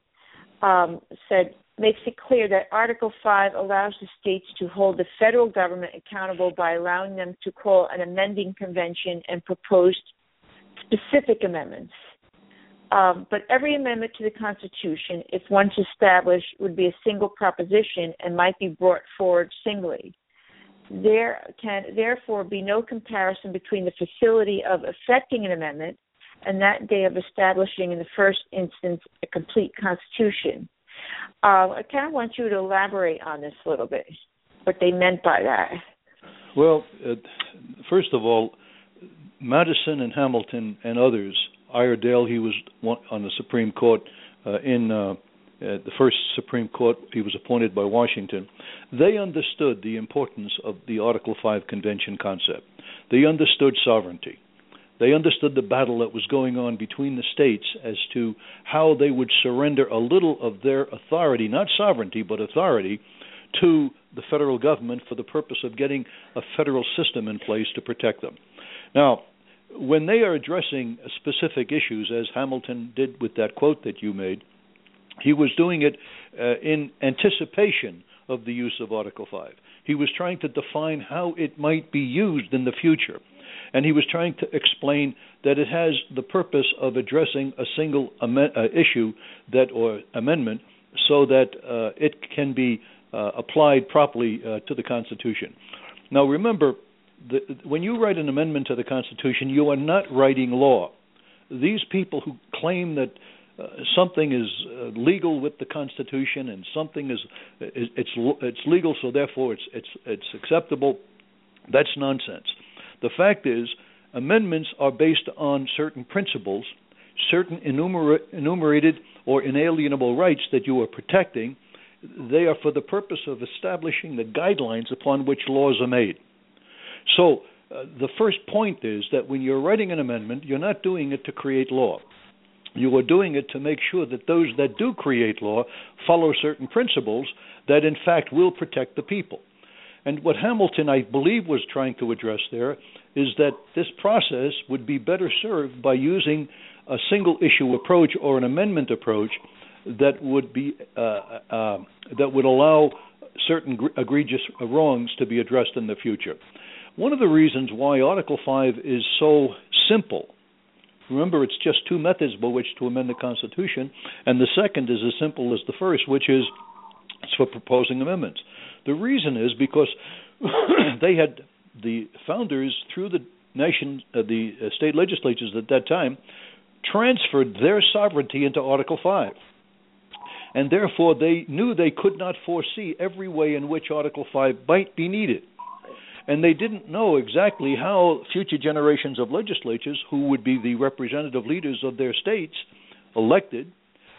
Speaker 2: um, said makes it clear that Article 5 allows the states to hold the federal government accountable by allowing them to call an amending convention and propose specific amendments. Um, but every amendment to the Constitution, if once established, would be a single proposition and might be brought forward singly. There can therefore be no comparison between the facility of effecting an amendment and that day of establishing in the first instance a complete constitution. Uh, I kind of want you to elaborate on this a little bit, what they meant by that.
Speaker 4: Well, uh, first of all, Madison and Hamilton and others, Iredell, he was on the Supreme Court uh, in uh, the first Supreme Court, he was appointed by Washington. They understood the importance of the Article 5 Convention concept. They understood sovereignty. They understood the battle that was going on between the states as to how they would surrender a little of their authority, not sovereignty, but authority, to the federal government for the purpose of getting a federal system in place to protect them. Now, when they are addressing specific issues, as Hamilton did with that quote that you made, he was doing it uh, in anticipation of the use of Article 5. He was trying to define how it might be used in the future and he was trying to explain that it has the purpose of addressing a single am- uh, issue that or amendment so that uh, it can be uh, applied properly uh, to the Constitution. Now, remember, the, when you write an amendment to the Constitution, you are not writing law. These people who claim that uh, something is uh, legal with the Constitution and something is, is it's it's legal, so therefore it's it's it's acceptable. That's nonsense. The fact is, amendments are based on certain principles, certain enumerated or inalienable rights that you are protecting. They are for the purpose of establishing the guidelines upon which laws are made. So, uh, the first point is that when you're writing an amendment, you're not doing it to create law. You are doing it to make sure that those that do create law follow certain principles that, in fact, will protect the people. And what Hamilton, I believe, was trying to address there is that this process would be better served by using a single issue approach or an amendment approach that would be uh, uh, that would allow certain egregious wrongs to be addressed in the future. One of the reasons why Article 5 is so simple Remember, it's just two methods by which to amend the Constitution, and the second is as simple as the first, which is it's for proposing amendments. The reason is because they had the founders through the nation, uh, the uh, state legislatures at that time, transferred their sovereignty into Article Five, and therefore they knew they could not foresee every way in which Article Five might be needed. And they didn't know exactly how future generations of legislatures, who would be the representative leaders of their states, elected,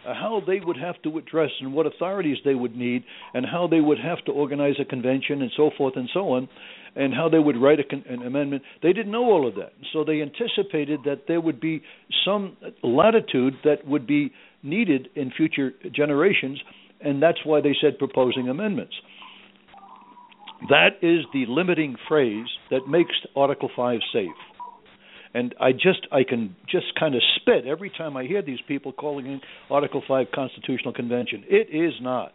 Speaker 4: uh, how they would have to address and what authorities they would need, and how they would have to organize a convention and so forth and so on, and how they would write con- an amendment. They didn't know all of that, so they anticipated that there would be some latitude that would be needed in future generations, and that's why they said proposing amendments. That is the limiting phrase that makes Article 5 safe and I just I can just kind of spit every time I hear these people calling it Article Five Constitutional Convention. It is not.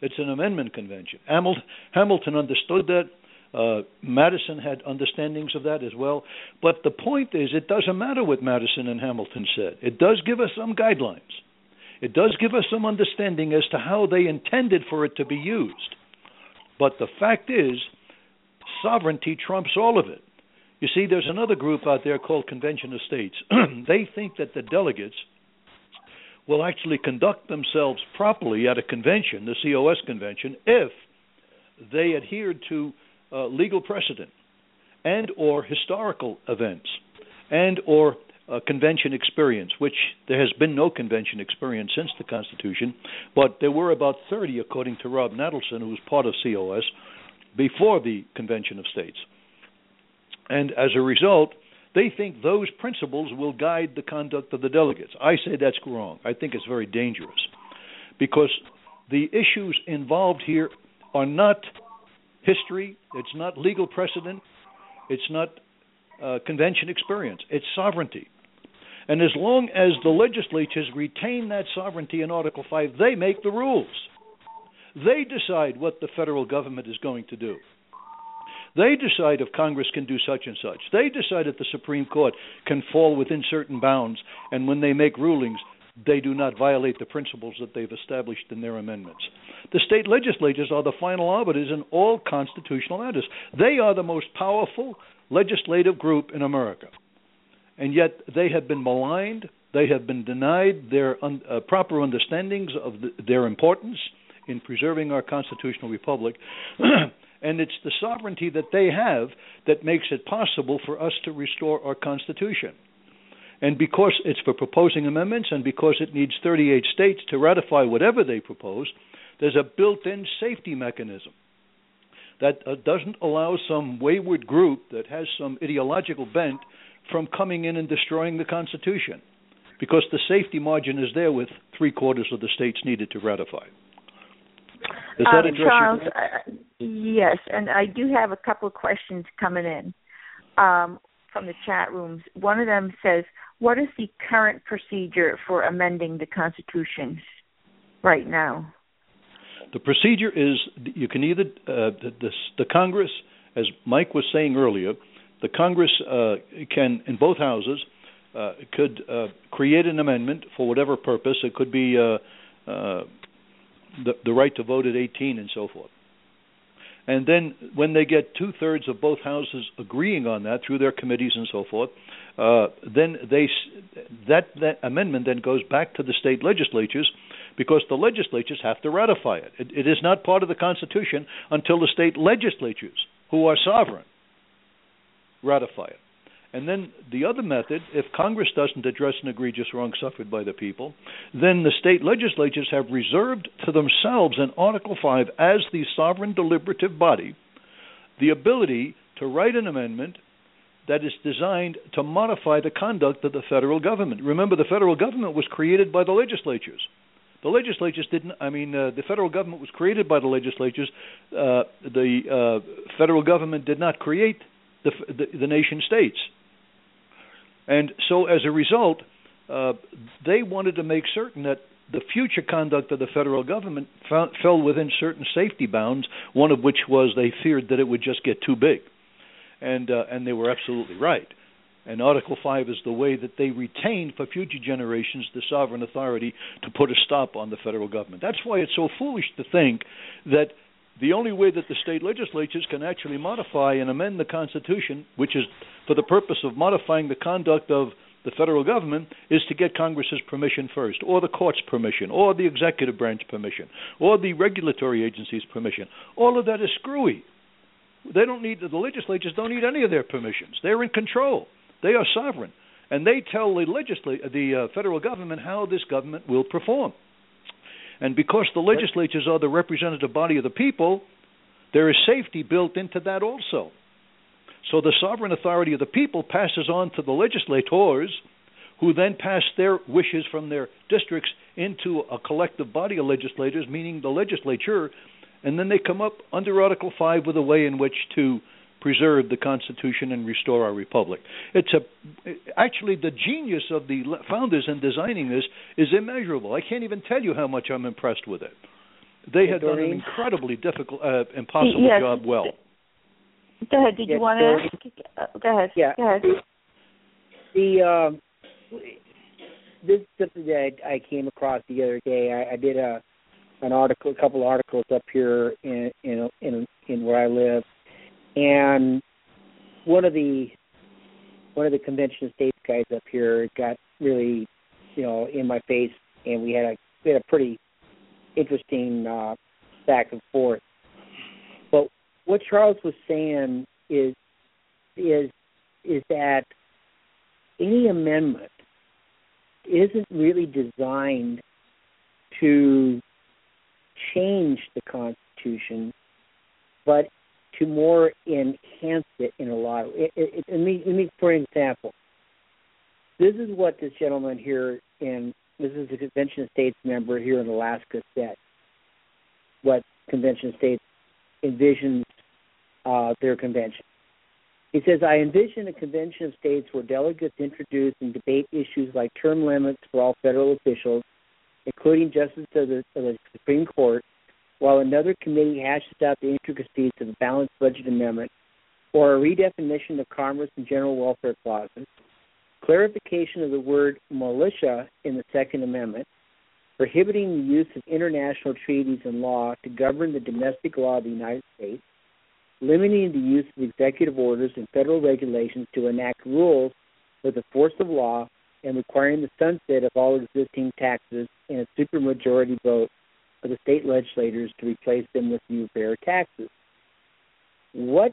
Speaker 4: It's an amendment convention. Hamilton understood that. Uh, Madison had understandings of that as well. But the point is, it doesn't matter what Madison and Hamilton said. It does give us some guidelines. It does give us some understanding as to how they intended for it to be used. But the fact is, sovereignty trumps all of it. You see, there's another group out there called Convention of States. they think that the delegates will actually conduct themselves properly at a convention, the COS convention, if they adhered to uh, legal precedent and or historical events and or uh, convention experience, which there has been no convention experience since the Constitution, but there were about 30, according to Rob Natelson, who was part of COS, before the Convention of States. And as a result, they think those principles will guide the conduct of the delegates. I say that's wrong. I think it's very dangerous because the issues involved here are not history, it's not legal precedent, it's not uh, convention experience, it's sovereignty. And as long as the legislatures retain that sovereignty in Article 5, they make the rules. They decide what the federal government is going to do. They decide if Congress can do such and such. They decide if the Supreme Court can fall within certain bounds, and when they make rulings, they do not violate the principles that they've established in their amendments. The state legislatures are the final arbiters in all constitutional matters. They are the most powerful legislative group in America. And yet they have been maligned, they have been denied their un, uh, proper understandings of the, their importance in preserving our constitutional republic. And it's the sovereignty that they have that makes it possible for us to restore our Constitution. And because it's for proposing amendments and because it needs 38 states to ratify whatever they propose, there's a built in safety mechanism that uh, doesn't allow some wayward group that has some ideological bent from coming in and destroying the Constitution. Because the safety margin is there with three quarters of the states needed to ratify. Does that
Speaker 2: um,
Speaker 4: address
Speaker 2: Charles, uh, yes, and I do have a couple of questions coming in um, from the chat rooms. One of them says, "What is the current procedure for amending the Constitution right now?"
Speaker 4: The procedure is you can either uh, the, the, the Congress, as Mike was saying earlier, the Congress uh, can in both houses uh, could uh, create an amendment for whatever purpose. It could be uh, uh, the, the right to vote at 18 and so forth. And then when they get two thirds of both houses agreeing on that through their committees and so forth, uh, then they that that amendment then goes back to the state legislatures because the legislatures have to ratify it. it. It is not part of the Constitution until the state legislatures, who are sovereign, ratify it. And then the other method, if Congress doesn't address an egregious wrong suffered by the people, then the state legislatures have reserved to themselves in Article 5 as the sovereign deliberative body the ability to write an amendment that is designed to modify the conduct of the federal government. Remember, the federal government was created by the legislatures. The legislatures didn't. I mean, uh, the federal government was created by the legislatures. Uh, the uh, federal government did not create the, the, the nation states. And so, as a result, uh, they wanted to make certain that the future conduct of the federal government fell within certain safety bounds. One of which was they feared that it would just get too big, and uh, and they were absolutely right. And Article 5 is the way that they retain for future generations the sovereign authority to put a stop on the federal government. That's why it's so foolish to think that the only way that the state legislatures can actually modify and amend the Constitution, which is for the purpose of modifying the conduct of the federal government, is to get Congress's permission first, or the court's permission, or the executive branch permission, or the regulatory agency's permission. All of that is screwy. They don't need the legislatures don't need any of their permissions. They're in control. They are sovereign, and they tell the legislat the uh, federal government how this government will perform. And because the legislatures are the representative body of the people, there is safety built into that also. So the sovereign authority of the people passes on to the legislators, who then pass their wishes from their districts into a collective body of legislators, meaning the legislature, and then they come up under Article 5 with a way in which to preserve the Constitution and restore our republic. It's a actually the genius of the founders in designing this is immeasurable. I can't even tell you how much I'm impressed with it. They had done an incredibly difficult, uh, impossible
Speaker 2: yes.
Speaker 4: job well.
Speaker 2: Go ahead. Did
Speaker 3: Yes,
Speaker 2: you want to ask? Uh, go ahead.
Speaker 3: Yeah.
Speaker 2: Go ahead.
Speaker 3: The um, this is something that I, I came across the other day. I, I did a an article, a couple articles up here in in in, in where I live, and one of the one of the convention states guys up here got really, you know, in my face, and we had a we had a pretty interesting uh, back and forth. But what Charles was saying is is is that any amendment isn't really designed to change the Constitution, but to more enhance it in a lot of. It, it, it, let me let me for example. This is what this gentleman here in this is a Convention of States member here in Alaska said. What Convention of States envisions uh, their convention. He says, I envision a convention of states where delegates introduce and debate issues like term limits for all federal officials, including justices of the, of the Supreme Court, while another committee hashes out the intricacies of a balanced budget amendment or a redefinition of commerce and general welfare clauses, clarification of the word militia in the Second Amendment, prohibiting the use of international treaties and law to govern the domestic law of the United States, limiting the use of executive orders and federal regulations to enact rules with the force of law, and requiring the sunset of all existing taxes and a supermajority vote of the state legislators to replace them with new fair taxes. What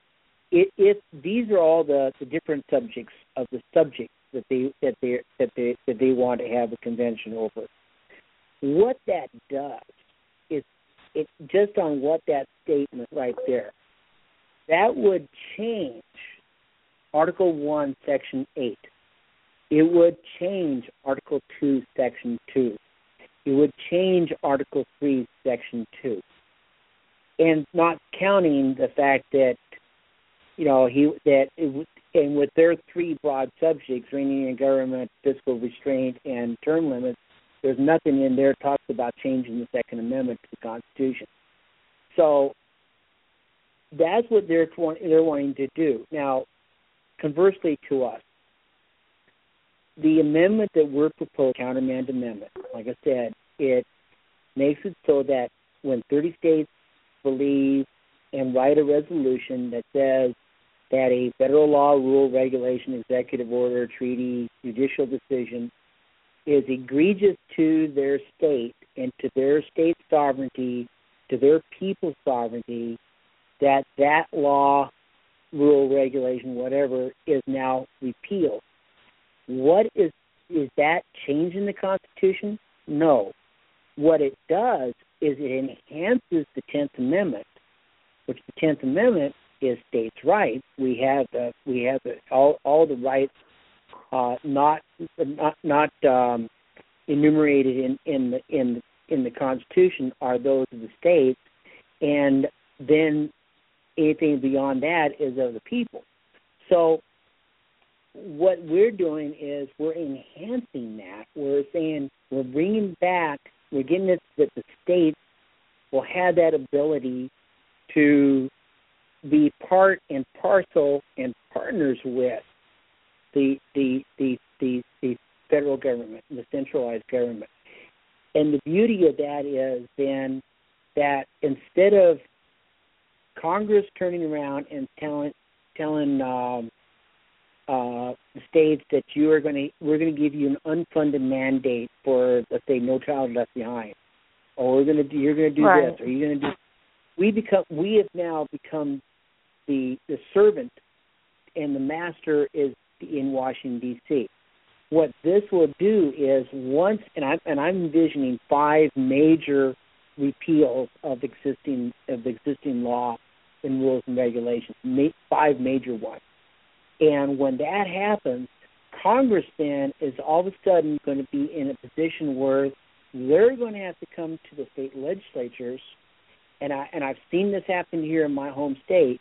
Speaker 3: if, if these are all the, the different subjects of the subjects that they that they that they that they want to have a convention over? What that does is it just on what that statement right there that would change Article 1, Section 8. It would change Article 2, Section 2. It would change Article 3, Section 2. And not counting the fact that, you know, he that it, would- and with their three broad subjects, reining in government, fiscal restraint, and term limits, there's nothing in there talks about changing the Second Amendment to the Constitution. So that's what they're they're wanting to do. Now, conversely to us, the amendment that we're proposing, countermand amendment, like I said, it makes it so that when 30 states believe and write a resolution that says that a federal law, rule, regulation, executive order, treaty, judicial decision is egregious to their state and to their state sovereignty, to their people's sovereignty, that that law, rule, regulation, whatever, is now repealed. What is is that changing the Constitution? No. What it does is it enhances the Tenth Amendment, which the Tenth Amendment is states' rights. We have the we have all all the rights uh, not not not um, enumerated in in the in in the Constitution are those of the states, and then anything beyond that is of the people. So what we're doing is we're enhancing that. We're saying we're bringing back, we're getting it that the states will have that ability to be part and parcel and partners with the the the the, the federal government, the centralized government. And the beauty of that is then that instead of Congress turning around and telling telling um, uh, states that you are going to we're going to give you an unfunded mandate for let's say no child left behind, or we're going to do you're going to do
Speaker 2: Right.
Speaker 3: this, or you're going to do. We become we have now become the the servant, and the master is in Washington D.C. What this will do is once, and I'm and I'm envisioning five major repeals of existing of existing law and rules and regulations, five major ones. And when that happens, Congress then is all of a sudden going to be in a position where they're going to have to come to the state legislatures, and I and I've seen this happen here in my home state,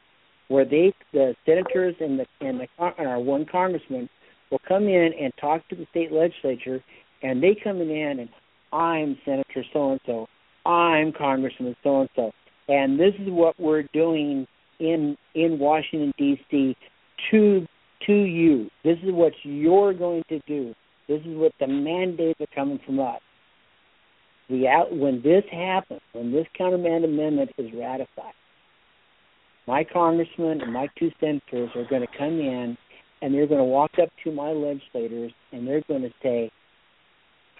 Speaker 3: where they the senators and the and the and our one congressman will come in and talk to the state legislature, and they come in and I'm Senator so and so, I'm Congressman so and so, and this is what we're doing in in Washington D.C. to to you. This is what you're going to do. This is what the mandates are coming from us. The out when this happens, when this countermand amendment is ratified, my congressman and my two senators are going to come in and they're going to walk up to my legislators and they're going to say,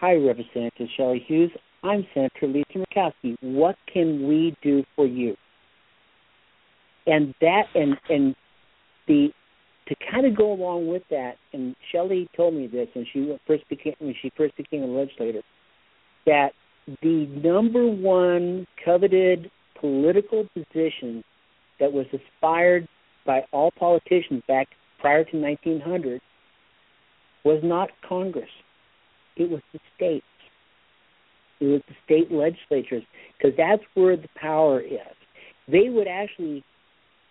Speaker 3: "Hi, Representative Shelley Hughes. I'm Senator Lisa Murkowski. What can we do for you?" And that and and the to kind of go along with that, and Shelley told me this when she first became when she first became a legislator, that the number one coveted political position that was aspired by all politicians back prior to 1900 was not Congress. It was the states. It was the state legislatures because that's where the power is. They would actually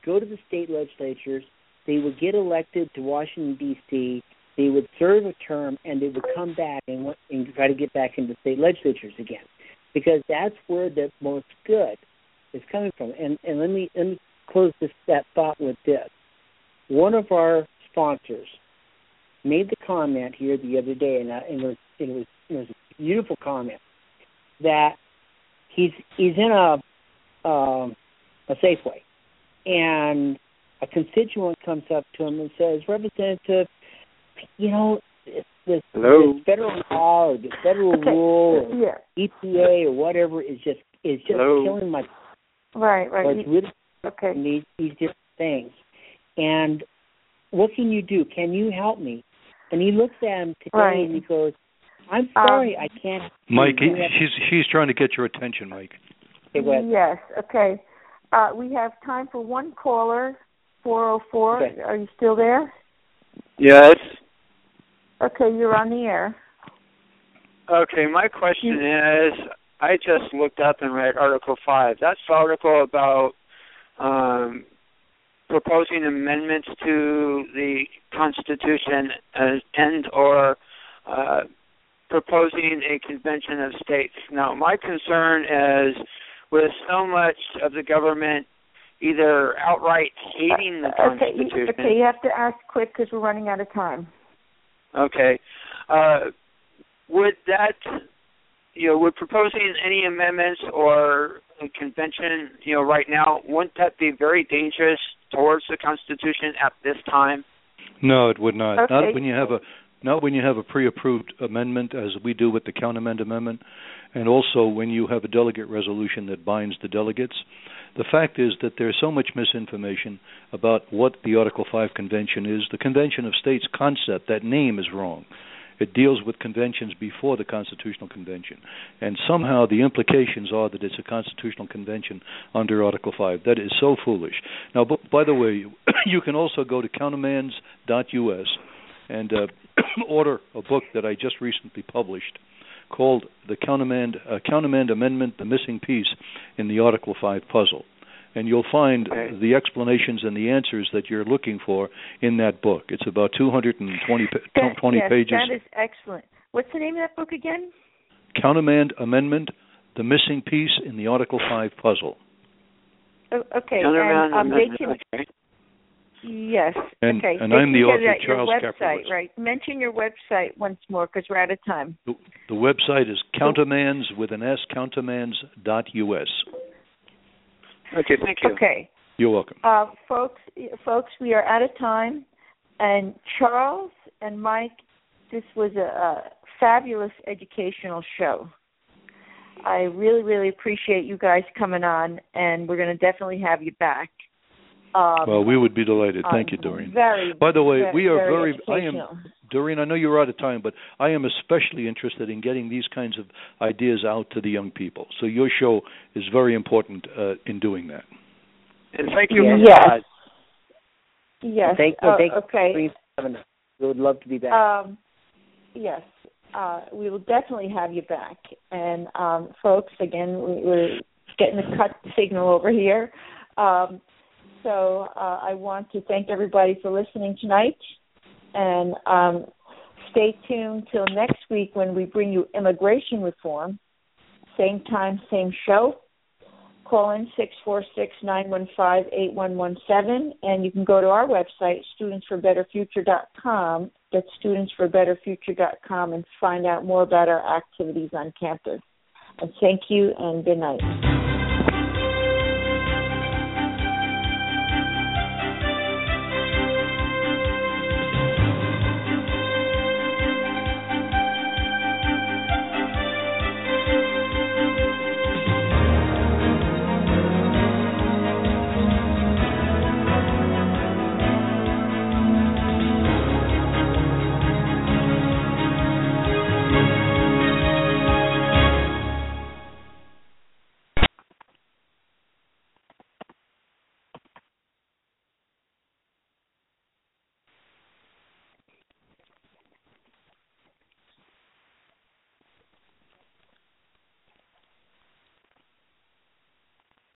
Speaker 3: go to the state legislatures. They would get elected to Washington D.C. They would serve a term and they would come back and, and try to get back into state legislatures again, because that's where the most good is coming from. And and let me let me close this that thought with this. One of our sponsors made the comment here the other day, and, I, and it, was, it was it was a beautiful comment that he's he's in a um, a Safeway, and a constituent comes up to him and says, "Representative, you know." This, this, this federal law or this federal
Speaker 2: Okay.
Speaker 3: rule or
Speaker 2: Yeah.
Speaker 3: EPA or whatever is just is just
Speaker 6: Hello?
Speaker 3: killing my
Speaker 2: Right, right.
Speaker 3: it's really
Speaker 2: Okay.
Speaker 3: these these different things. And what can you do? Can you help me? And he looks at him today
Speaker 2: Right.
Speaker 3: and he goes, I'm
Speaker 2: Um,
Speaker 3: sorry, I can't.
Speaker 4: Mike, he, she's she's trying to get your attention, Mike.
Speaker 3: Okay, go ahead.
Speaker 2: Yes. Okay. Uh, we have time for one caller. Four oh four.
Speaker 3: Okay.
Speaker 2: Are you still there?
Speaker 6: Yes.
Speaker 2: Okay, you're on the air.
Speaker 6: Okay, my question is I just looked up and read Article 5. That's the article about um, proposing amendments to the Constitution as, and or uh, proposing a convention of states. Now, my concern is with so much of the government either outright hating the
Speaker 2: okay. You,
Speaker 6: Constitution.
Speaker 2: okay, you have to ask quick because we're running out of time.
Speaker 6: Okay. Uh, would that, you know, would proposing any amendments or a convention, you know, right now, wouldn't that be very dangerous towards the Constitution at this time?
Speaker 4: No, it would not.
Speaker 2: Okay.
Speaker 4: Not when you have a not when you have a pre-approved amendment, as we do with the countermand amendment, and also when you have a delegate resolution that binds the delegates. The fact is that there's so much misinformation about what the Article 5 convention is. The Convention of States concept, that name is wrong. It deals with conventions before the Constitutional Convention. And somehow the implications are that it's a constitutional convention under Article 5. That is so foolish. Now, by the way, you can also go to countermands.us and uh, order a book that I just recently published called The Countermand, uh, Countermand Amendment The Missing Piece in the Article 5 Puzzle. And you'll find
Speaker 6: Okay.
Speaker 4: the explanations and the answers that you're looking for in that book. It's about 220 pa-
Speaker 2: That-
Speaker 4: 20
Speaker 2: yes,
Speaker 4: pages.
Speaker 2: That is excellent. What's the name of that book again?
Speaker 4: Countermand Amendment, the missing piece in the Article 5 puzzle.
Speaker 2: Oh, okay.
Speaker 6: Countermand
Speaker 2: and um, they
Speaker 6: amendment,
Speaker 2: can.
Speaker 6: okay.
Speaker 2: Yes.
Speaker 4: And-
Speaker 2: okay.
Speaker 4: and
Speaker 2: They
Speaker 4: I'm the author, Charles
Speaker 2: your website,
Speaker 4: Kacprowicz.
Speaker 2: right? Mention your website once more because we're out of time.
Speaker 4: The, the website is countermands with an S, countermands.us.
Speaker 6: Okay, thank you.
Speaker 2: Okay.
Speaker 4: You're welcome.
Speaker 2: Uh, folks, folks, we are out of time. And Charles and Mike, this was a, a fabulous educational show. I really, really appreciate you guys coming on, and we're going to definitely have you back. Um,
Speaker 4: well, we would be delighted. Thank
Speaker 2: um,
Speaker 4: you, Doreen.
Speaker 2: Very.
Speaker 4: By the way,
Speaker 2: very,
Speaker 4: we are
Speaker 2: very.
Speaker 4: very. I am Doreen. I know you're out of time, but I am especially interested in getting these kinds of ideas out to the young people. So your show is very important uh, in doing that.
Speaker 6: And thank you.
Speaker 2: Yes.
Speaker 6: For
Speaker 2: Yes.
Speaker 3: Thank,
Speaker 2: uh,
Speaker 3: thank
Speaker 2: okay.
Speaker 3: We would love to be back.
Speaker 2: Um, yes, uh, we will definitely have you back. And um, folks, again, we, we're getting a cut signal over here. Um, so uh, I want to thank everybody for listening tonight, and um, stay tuned till next week when we bring you immigration reform. Same time, same show. Call in six four six nine one five eight one one seven, and you can go to our website studentsforbetterfuture.com. That's studentsforbetterfuture.com and find out more about our activities on campus. And thank you and good night.